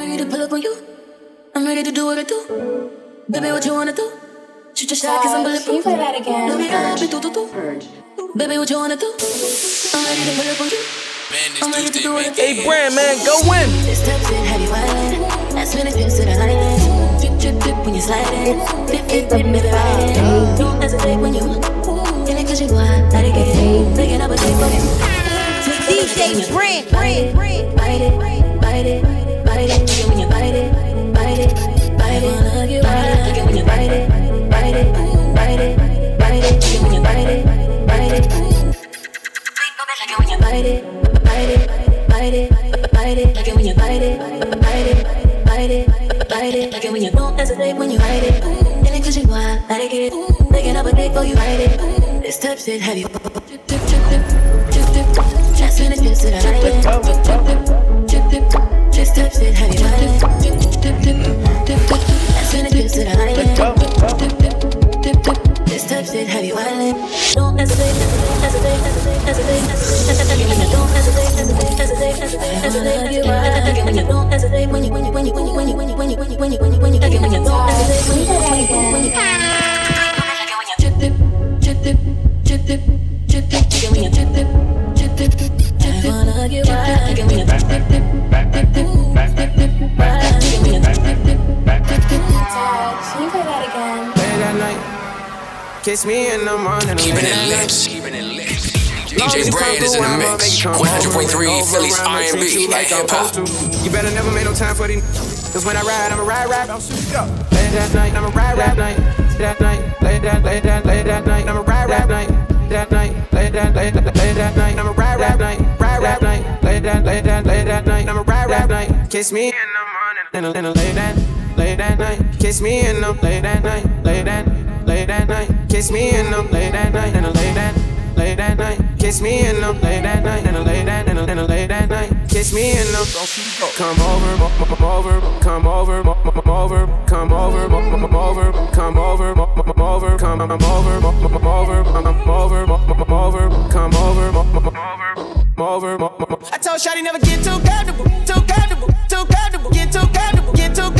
Ready to pull up on you. I'm ready to do what I do. Baby, what you wanna do? Shoot your shot, cause I'm oh, bulletproof. Can you play that again? No, we got be do do do. Baby, what you wanna do? I'm ready to pull up on you. I'm ready to do what I do. Hey, brand man, go win. This steps in heavy wine. That's when it pips to the island. Drip, drip, drip when you baby, it. Don't hesitate when you get it cause you want. Let it get it. It up a dick for you. DJ Brand, Bite it, bite it, bite it, bite it. Like it when you bite it, bite it, bite it. You, like it when you bite it, bite it, bite it, bite it. Like it when you bite it, bite it. Like it you bite it, bite it, it, it. Like it when you bite it, bite it, bite it, bite it. Like it when you don't hesitate when you bite it. And it you want, let it it. Making up a dick for you bite it. This type shit heavy. Drip, drip, drip, drip, drip, drip. Just when it shit heavy. Drip, drip, drip, drip, drip, drip. That's when it to the. Don't hesitate, hesitate, hesitate, hesitate, hesitate. Don't hesitate, hesitate, hesitate, hesitate, hesitate. Like when you don't hesitate, when you, when you, when you, when you, when you, when you, when you, when you, when you, when you, when you, when you don't hesitate, when you, when you, when you, when you. Drip, dip, drip, dip, drip, dip, drip, dip. Like when you drip, dip, drip, dip, drip, dip. I wanna hug you. Can play that again? Late night. Kiss me in the morning. Keeping it lit. Keeping it lit. DJ Brand is in the mix. 100.3 Philly's R&B and hip hop. You better never make no time for these. Cause when I ride, I'ma ride, ride. Late that night, I'ma ride, ride night. That night, late that, late that, late that night, I'ma ride, ride night. That night, late that, that, late that night, I'ma ride, ride night, ride, ride night. Late that, late that, late that night, I'ma ride, ride night. Kiss me in the morning, in in a late that, late that night. Kiss me in the late that night, late that, late that night. Kiss me in the late that night, in a late that. Late that night, kiss me in the late that night, and a late that, and a late that night, kiss me in the. Come over, mo- over, come over, mo- over, come over, mo- over, come over, mo- over, come over, mo- over, I'm over, mo- over, come over, mo- over, mo- over, I told Shawty never get too comfortable, too comfortable, too comfortable, get too comfortable, get too comfortable,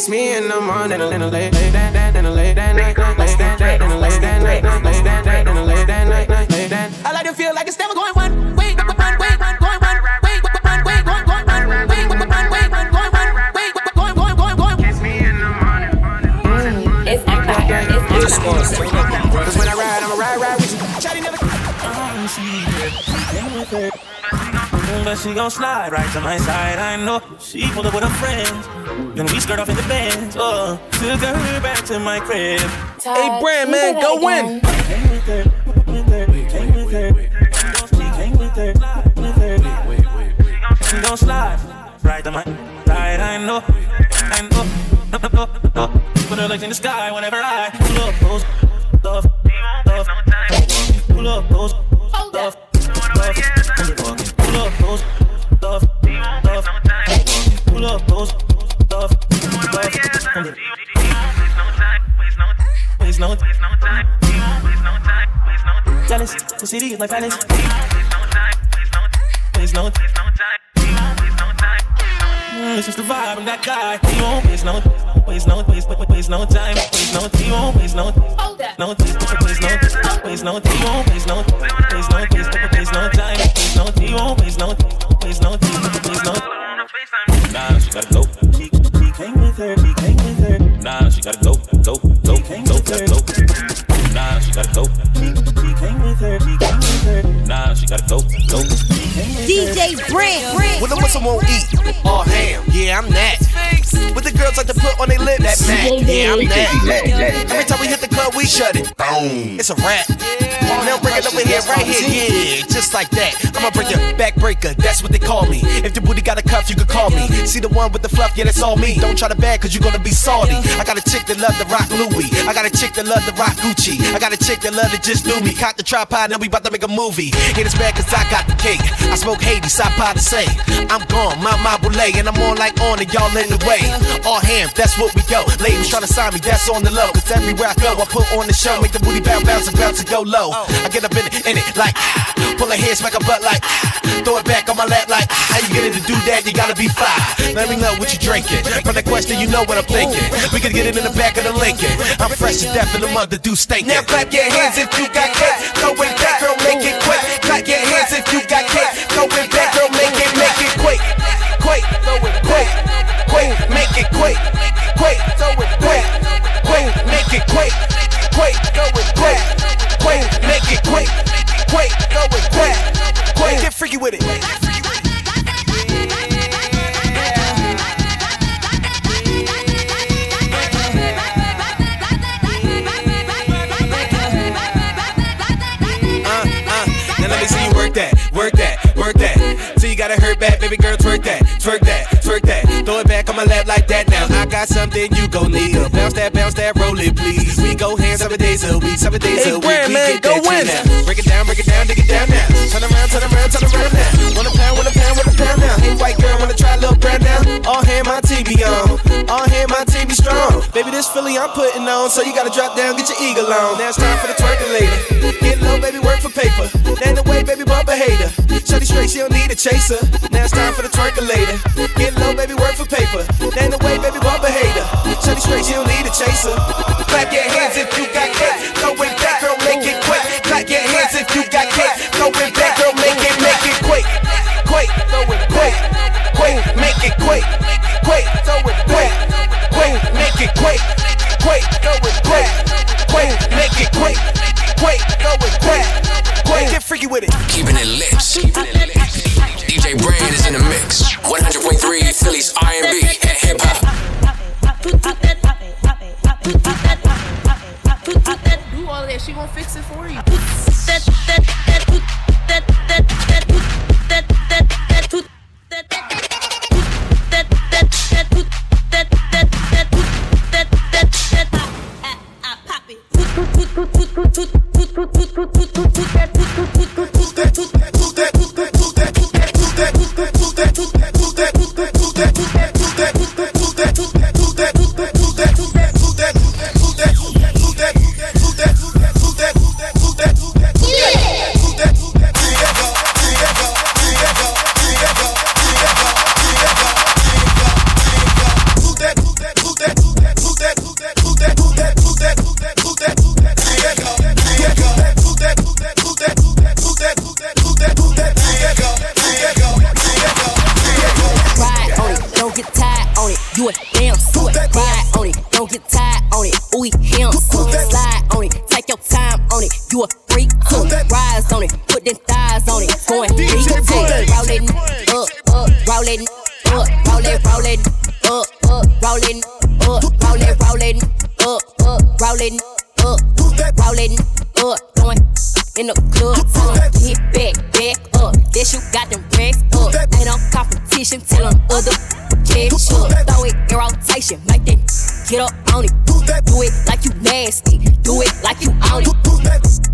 too Kiss me in the morning and a late late that that and a late that night late that that and a late that night late that that and a late that night late that I like to feel like it's never going one way one way one going one way one way going going one way one way one going one way going going going going Kiss me in the morning It's Empire. It's Empire. Cause when I ride I'ma ride ride with you Shawty never But she gon' slide right to my side. I know she pulled up with her friends. Then we skirt off in the bands. Oh, uh, took her back to my crib. Hey, Brand, man, go win. Came with her, with her, came with her. She came with her, with her. She gon' slide right to my side. I know, I know, no, no, no, no. Put her legs in the sky whenever I pull up low, low, low, low, low. Nah, she gotta go. Nah, she gotta go, go. DJ Brand, Brand. What the what? I won't eat? All ham. Yeah, I'm that. With the girls like to put on their lips. That Mac, yeah, I'm that. Every time we hit the club, we shut it. Boom. It's a rap. Now bring it over here, right here, yeah, just like that. I'ma bring your back breaker, that's what they call me. If the booty got a cuff, you can call me. See the one with the fluff, yeah, that's all me. Don't try to bag, cause you're gonna be salty. I got a chick that love to rock Louis. I got a chick that love to rock Gucci. I got a chick that love to just do me. Caught the tripod, now we about to make a movie. Hit it's bad cause I got the cake. I smoke Hades, I pie to say. I'm gone, my my boule, and I'm on like on and y'all in the way. All hands, that's what we go. Ladies trying to sign me, that's on the low. Cause everywhere I go, I put on the show. Make the booty bounce, bounce, and bounce and go low. I get up in it, in it like, ah. pull a head, smack a butt like, ah. throw it back on my lap like, ah. how you get it to do that? You gotta be fly. Let me know what you drinking. From the question, you know what I'm thinking. We can get it in the back of the Lincoln. I'm fresh to death in the mother do stinking. Now clap your hands if you got cake. Go in back, girl, make it quick. Clap your hands if you got cake. Go in back, girl, make it, make it quick. Quick, quick, quick, make it quick. Quick, go with quick, quick, make it quick. Quick, go with quick, quick, make it quick. Quick, go with quick, quick, get freaky with it. You gotta hurt back, baby girl, twerk that, twerk that, twerk that. Throw it back on my lap like that now. I got something you gon' need. Bounce that, bounce that, roll it, please. We go hands seven days a week, seven days Hey, a week. Brand, we man, get go that win. now. Break it down, break it down, dig it down now. Turn around, turn around, turn around now. Wanna pound, wanna pound, pound now. Hey, white girl, wanna try a little brown now. All hand my TV on, all hand my TV strong. Baby, this Philly I'm putting on, so you gotta drop down, get your eagle on. Now it's time for the twerking later. Get low, baby, work for paper. Then the way, baby, bump a hater. Shorty straight, she don't need a chaser. Now it's time for the twerking later. Get low, baby, work for paper. Then the way, baby, bump a hater. Shorty straight, she don't need a chaser. Clap your hands if you got cake. Go in back, girl, make it quick. Clap your hands if you got cake. Go in back, girl, make it, make it quick. Quick, quick, quick, make it quick. Quick, quick, quick, make it quick. Quick, quick, quick, make it quick. Quick, quick, quick, get freaky with it. Keeping it lit. DJ Brand is in the mix. 100.3 Philly's R&B and hip hop. Do all that, she gonna fix it for you.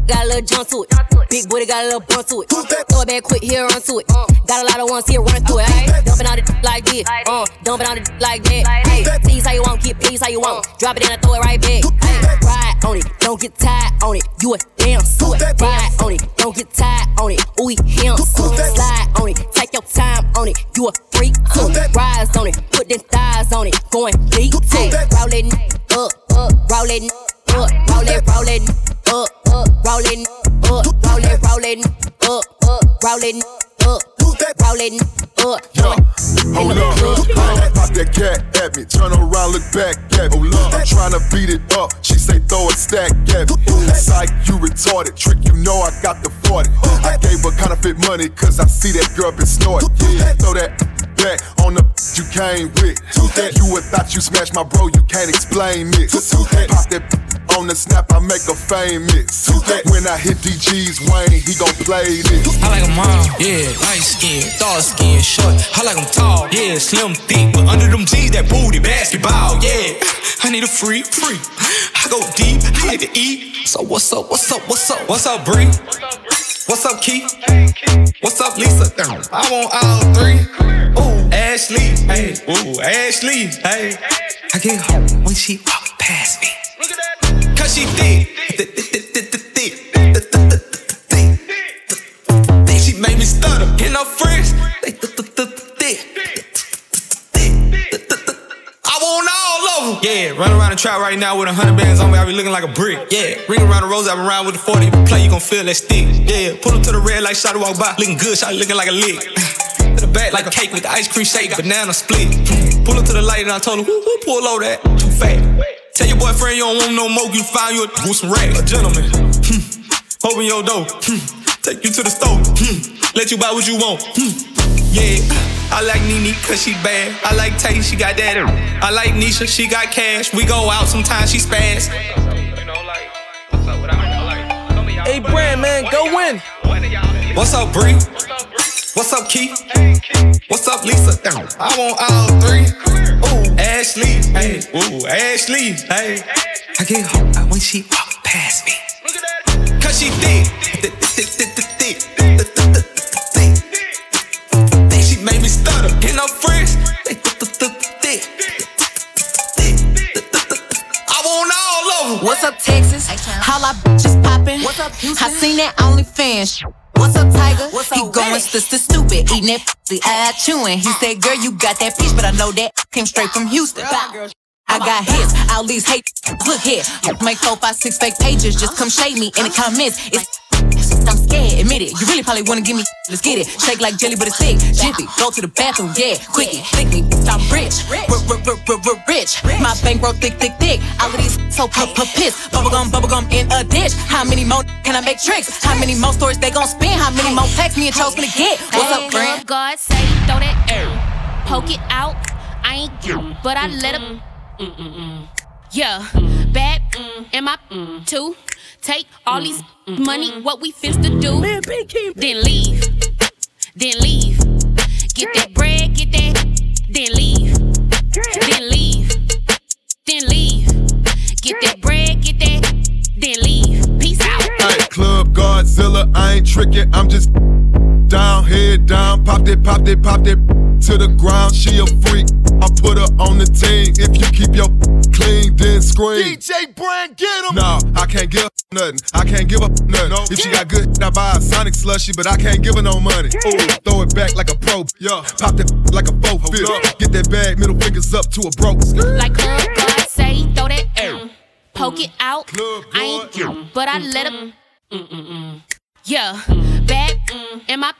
Got a little jump to it. Big booty got a little bump to it. Throw it back quick, here run to it. Got a lot of ones here run through it. Ay, dumping on it like this. Uh, dumping on it like that. Hey, please how you want, keep please how you want. Drop it in and throw it right back. Ay, ride on it, don't get tired on it. You a damn suit. Ride on it, don't get tired on it. Ooh, him. Slide on it, take your time on it. You a freak too. Rise on it, put them thighs on it. Going deep too. Up, up, rollin' up, rollin', rollin' up, up, uh, rollin' up, rollin', uh, uh, rollin' up, up, rollin' up, roll it up. Yo, hold up. Pop that cat at me. Turn around, look back at me. I'm trying to beat it up. She say throw a stack at me. Psych, you retarded. Trick, you know I got the 40. I gave her counterfeit money cause I see that girl been snorting. Yeah, throw that back on the you came with. You would thought you smashed my bro, you can't explain this. Pop that on the snap, I make a famous. When I hit DG's Wayne, he gon' play this. I like them all, yeah, light skin, dark skin, short. I like them tall, yeah, slim, thick, but under them jeans, that booty basketball, yeah. I need a free, free. I go deep, I like to eat. So what's up, what's up, what's up, what's up, Bree? What's up, Keith? What's up, Lisa? I want all three. Ooh, Ashley, hey, ooh, Ashley, hey. I get home when she walk past me. Cause she thick. She made me stutter. And her friends, I want all of them. Yeah, run around the trap right now with a hundred bands on me. I be looking like a brick. Yeah, ring around the rose. I been around with the 40. You play, you gon' feel that stick. Yeah, pull up to the red like shot walk by. Looking good, shot looking like a lick. To the back like a cake with the ice cream shake, banana split. Pull up to the light and I told her, who, who pull low that? Too fat. Your boyfriend you don't want no more, you find you a, some racks. A gentleman. Hmm. Open your door. Hmm. Take you to the store. Hmm. Let you buy what you want. Hmm. Yeah, I like Nene cause she bad. I like Tay, she got that. I like Nisha, she got cash. We go out sometimes, she spaz. Hey, Brand, man, go win. What's up, Bree? What's up, Keith? What's up, Lisa? I want all three. Ooh, Ashley, hey, ooh, Ashley, hey. I get hot when she walk past me. Look at that. Cause she thick. She made me stutter. And her friends, they thick. I want all of them. What's up, Texas? How I bitches poppin'? What's up, Houston? I seen that OnlyFans. What's up, Tiger? What's he going sister stupid, eating that pussy, eye chewing. He said, "Girl, you got that peach, but I know that came straight from Houston." I got hits, all these hate. Look here, make four, five, six fake pages. Just come shade me in the comments. It's scared, admit it. You really probably wanna give me. Let's get it. Shake like jelly, but it's thick. Jiffy, go to the bathroom, yeah. Quickie, thick me, I'm rich. Rich. My bankroll thick, thick, thick. All of these so p p piss. Bubblegum, bubblegum in a dish. How many more can I make tricks? How many more stories they gon' spin? How many more texts me and Chose gonna get? What's up, friend? God say, throw that air. Poke it out. I ain't cute, but I let him. Yeah, bad am I too? Take all these mm-hmm. money, what we finna do? Then leave, then leave. Get that bread, get that, then leave, then leave, then leave. Get that bread, get that, then leave. Peace out. Hey, Club Godzilla, I ain't tricking, I'm just down, head down, popped it, popped it, popped it to the ground. She a freak, I put her on the team. If you keep your clean, then scream. DJ Brand, get him. No, I can't give her nothing. I can't give her nothing. If she got good, I buy a Sonic slushy, but I can't give her no money. Ooh, throw it back like a pro. Yeah, pop that like a four fifth. Get that bag, middle fingers up to a broke. Like Club God say, throw that air. Poke it out. I ain't cute, but I let him. Yeah, bad am I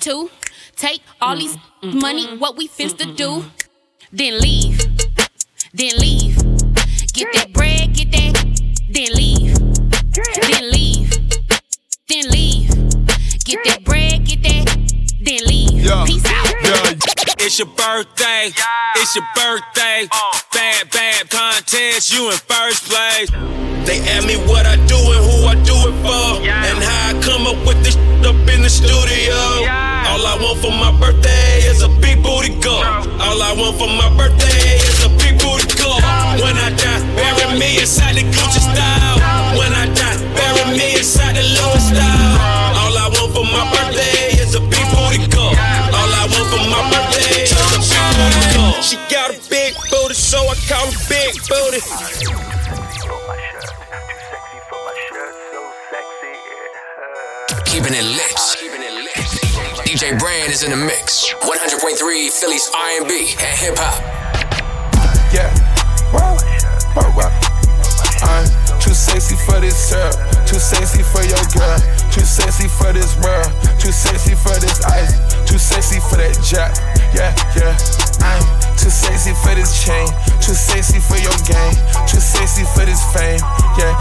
too? Take all these money, what we finna do? Then leave, then leave. Get that bread, get that, then leave, then leave, then leave. Get that bread, get that, then leave. Yeah. Peace out. It's your birthday, it's your birthday. Bad, bad contest, you in first place. They ask me what I do and who I do it for, and how I come up with this shit up in the studio. All I want for my birthday is a big booty girl. All I want for my birthday is a big booty girl. When I die, bury me inside the Gucci She got a big booty, so I call her big booty. Keeping it lit. DJ Brand is in the mix. 100.3 Philly's R&B and hip hop. Yeah. Whoa. Whoa, whoa. I'm too sexy for this syrup. Too sexy for your girl. Too sexy for this world. Too sexy for this ice. Too sexy too sexy for this chain, too sexy for your game, too sexy for this fame. Yeah,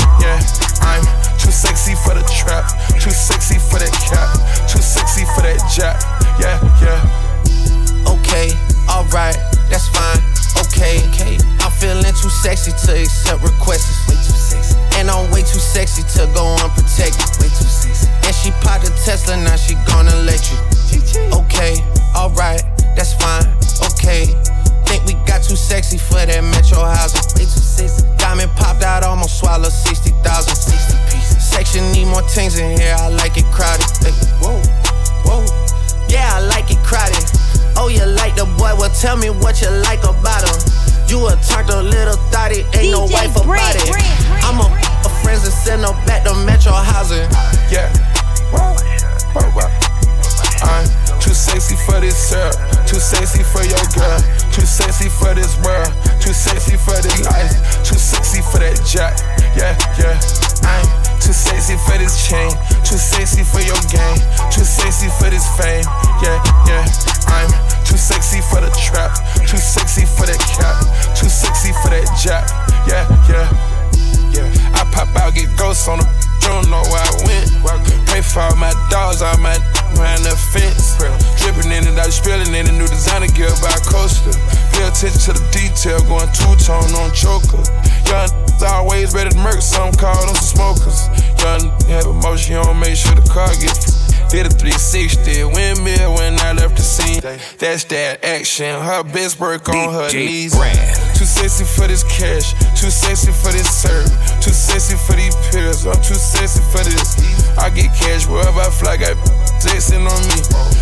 the going two tone on choker. Young always ready to murk, some call them smokers. Young have emotion, make sure the car gets. Did a 360 windmill when I left the scene. That's that action. Her best work on her DJ knees. Brand. Too sexy for this cash, too sexy for this serve, too sexy for these pills. I'm too sexy for this. I get cash wherever I fly, got texting on me.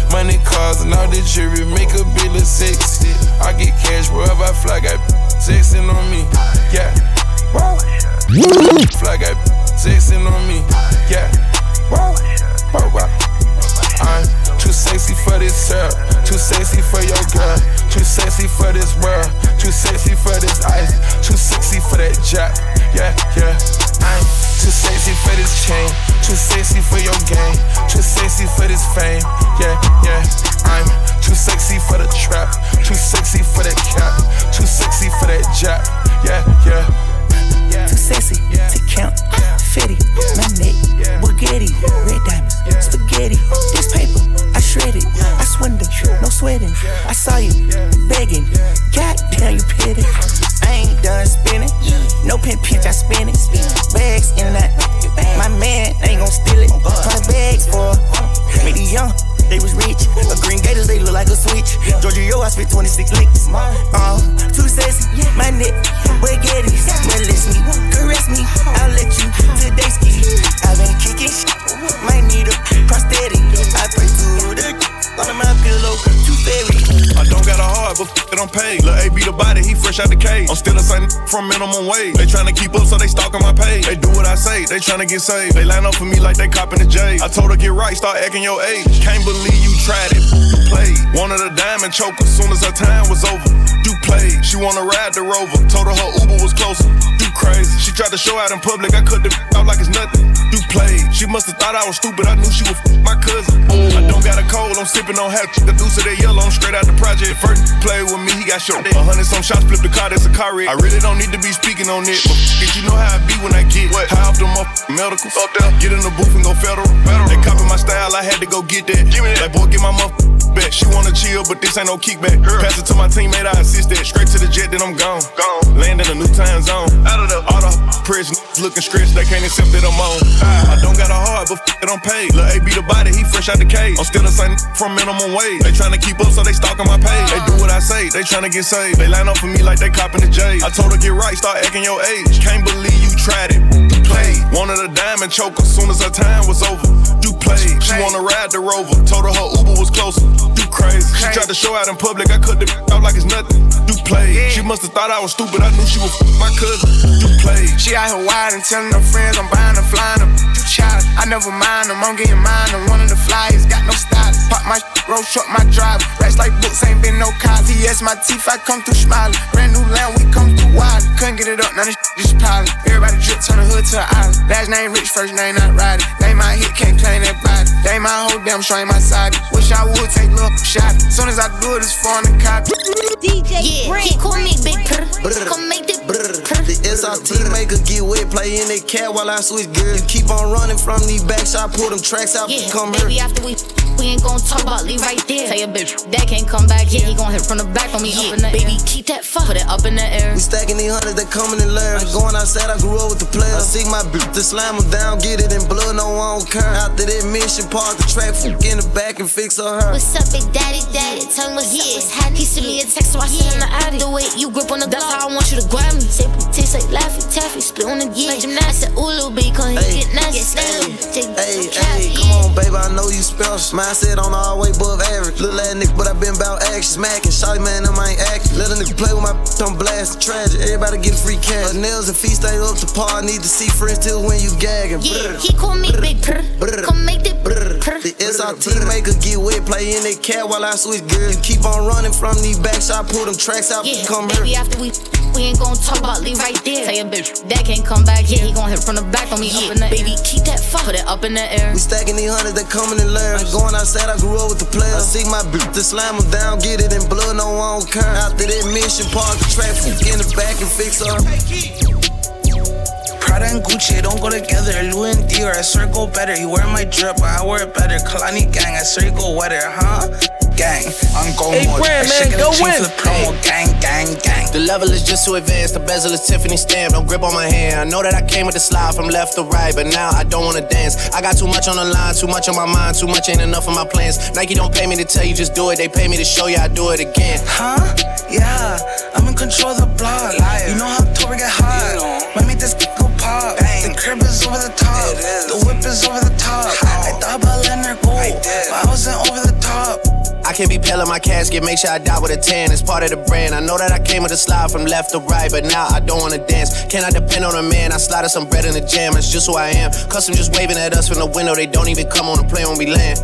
Money, cars, and all the jewelry make a bill of sexy. I get cash wherever I fly, got texting on me. Yeah. wow. Fly got texting on me. Yeah. Whoa, whoa, whoa. I'm too sexy for this syrup, too sexy for your girl, too a switch. Georgia, yo, I spit 26 licks. Uh, too sexy, my neck, spaghetti. Molest me, caress me, I'll let you today ski. I've been kicking shit, a f- don't pay. Lil' A be the body, he fresh out the cage. I'm still the same from minimum wage. They tryna keep up, so they stalking my page. They do what I say, they tryna get saved. They line up for me like they copping the J. I told her get right, start acting your age. Can't believe you tried it, you played. Wanted a diamond choker, as soon as her time was over. You played. She wanna ride the rover, told her her Uber was closer. You crazy. She tried to show out in public, I cut the out like it's nothing. You played. She must've thought I was stupid, I knew she was f- my cousin. I sipping on half. The deuce of that yellow, I'm straight out the project. First play with me, he got shot. A hundred some shots, flip the car, that's a car wreck. I really don't need to be speaking on it, but it, you know how I be when I get what? high off the motherfucking medicals. Up there, get in the booth and go federal. They copy my style, I had to go get that. Give me that. Like boy, get my motherfucking back. She wanna chill, but this ain't no kickback. Pass it to my teammate, I assist that. Straight to the jet, then I'm gone. Gone. Land in a new time zone. Out of the all the prison looking stretched, they can't accept that I'm on. I don't got a heart, but f- it don't pay. Lil' A be the body, he fresh out the cage. I'm still the same from minimum wage. They tryna keep up, so they stalking my page. They do what I say, they tryna get saved. They line up for me like they copping the J. I told her get right, start acting your age. Can't believe you tried it. Played. Wanted a diamond choker, soon as her time was over. The rover, told her her Uber was closer. You crazy. She tried to show out in public, I cut the out like it's nothing. You played. She must've thought I was stupid, I knew she was my cousin. You played. She out here wide and telling her friends I'm buying them, flying them. You child, I never mind them, I'm getting mine. I'm one of the flyers, got no style. Pop my road truck, my drive. Racks like books, ain't been no cars. He asked my teeth, I come through smiling. Brand new land, we come through wild. Couldn't get it up, this sh- just piling. Everybody drip turn the hood to an island. Last name rich, first name not Roddy. They my hit, can't claim that body. They my whole damn show my side. Wish I would take look shot. Soon as I do it, it's foreign the copy. DJ yeah, he call me big brr. Come make the The SRT maker get wet, play in that cat while I switch gears. Keep on running from these backs, I pull them tracks out, Yeah, come baby, here. after we we ain't gon' talk about leave right there. Tell your bitch that can't come back here. He gon' hit from the back on me up in the baby. Keep that fuck, put it up in the air. We stacking these hundreds that coming in layers. Going outside, I grew up with the players. I seek my bitch to slam them down, get it in blood, no one don't care. After that mission, park the track, fuck in the back and fix on her. What's up, big daddy, daddy? Tell me what's up, what's happening. He sent me a text, so I sent him the addy. The way you grip on the That's how I want you to grab me. Say, taste like Laffy Taffy, split on the yeah. Like gymnastics. I said, ooh, little bitch, cause he get nasty. Get Hey, hey, come on, baby, I know you special. Mindset on all way above average. Little ass nigga, but I been bout action. Smacking, shawty man, I'm ain't acting. Let a nigga play with my on blast, tragic. Everybody get free cash. Her nails and feet stay up to par. Need to see friends till when you gagging. Yeah, he call me big purr. Come make the The SRT maker get wet, play in that cat while I switch gears. Keep on running from these backs, I pull them tracks out, Yeah, come baby, here. after we we ain't gon' talk about leave right there. Tell your bitch that can't come back Yeah, He gon' hit from the back on me up in the baby. Keep that fuck, put it up in the air. We stacking these hundreds that coming in layers. Going outside, I grew up with the players. Uh-huh. I see my bitch to slam them down, get it in blood, no one don't care. After that mission, park the track, fuck in the back and fix her. Prada and Gucci don't go together. Louis and Dior, I swear go better. You wear my drip, I wear it better. Kalani gang, I swear you go wetter, huh? Gang, I'm going Hey, Brand, man, go win. For the promo, gang, gang, gang. The level is just too advanced. The bezel is Tiffany stamp. Don't grip on my hand. I know that I came with the slide from left to right, but now I don't wanna dance. I got too much on the line, too much on my mind, too much ain't enough of my plans. Nike don't pay me to tell you just do it. They pay me to show you I do it again. Huh? Yeah, I'm in control of the block. You know how Tory get hot. Might make this go pop. The crib is over the top. The whip is over the top. I thought about letting her go, but I wasn't over the top. I can't be pale in my casket, make sure I die with a tan. It's part of the brand. I know that I came with a slide from left to right, but now I don't wanna dance. Can I depend on a man? I slide some bread in the jam, it's just who I am. Custom just waving at us from the window, they don't even come on the plane when we land.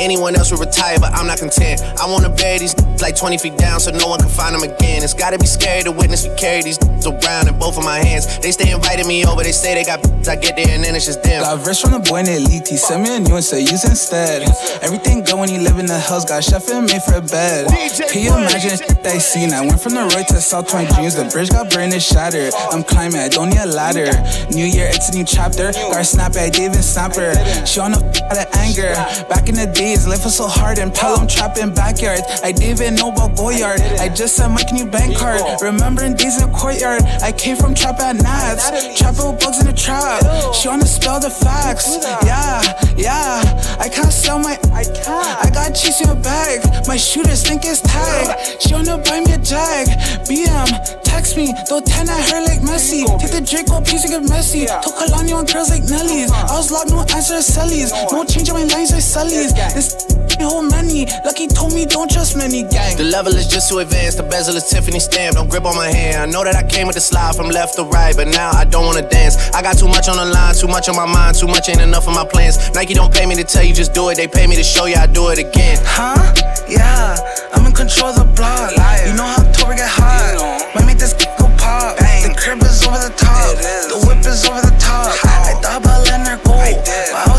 Anyone else would retire, but I'm not content. I wanna bury these like 20 feet down so no one can find them again. It's gotta be scary to witness me carry these around in both of my hands. They stay inviting me over, they say they got I get there and then it's just them. Got rich from the boy named Elite. Send me a new one, say use instead. Everything good when you live in the hills. Got chef and made for a bed. Can you imagine I seen? I went from the road to South Point Dreams. The bridge got burned and shattered. I'm climbing, I don't need a ladder. New year, it's a new chapter. Got snap at Dave and Snapper. She on the f- out of anger. Back in the days, life was so hard and Pelham trapping backyard. I didn't even know about Goyard. I just said my new bank card. Remembering days in the courtyard. I came from trap at nights. With bugs in the trap. She wanna spell the facts. Yeah, yeah. I can't sell my. I can't. I got cheese in a bag. My shooters think it's tight. She wanna buy me a jag. BM, text me. Throw 10 at her like Messi. Take the Draco piece and get messy. Took Kalani on girls like Nelly's. I was locked, no answer to Sally's. No change in my lines like Sully's. This whole money. Lucky told me don't trust many gang. The level is just too advanced. The bezel is Tiffany stamp. Don't grip on my hand. I know that I came with the slide from left to right, but now I don't wanna dance. I got too much on the line, too much on my mind, too much ain't enough of my plans. Nike don't pay me to tell you just do it. They pay me to show you I do it again. Huh? Yeah, I'm in control of the block. You know how October get hot. Might make this go pop. The crib is over the top. The whip is over the top. I thought about letting her go, but I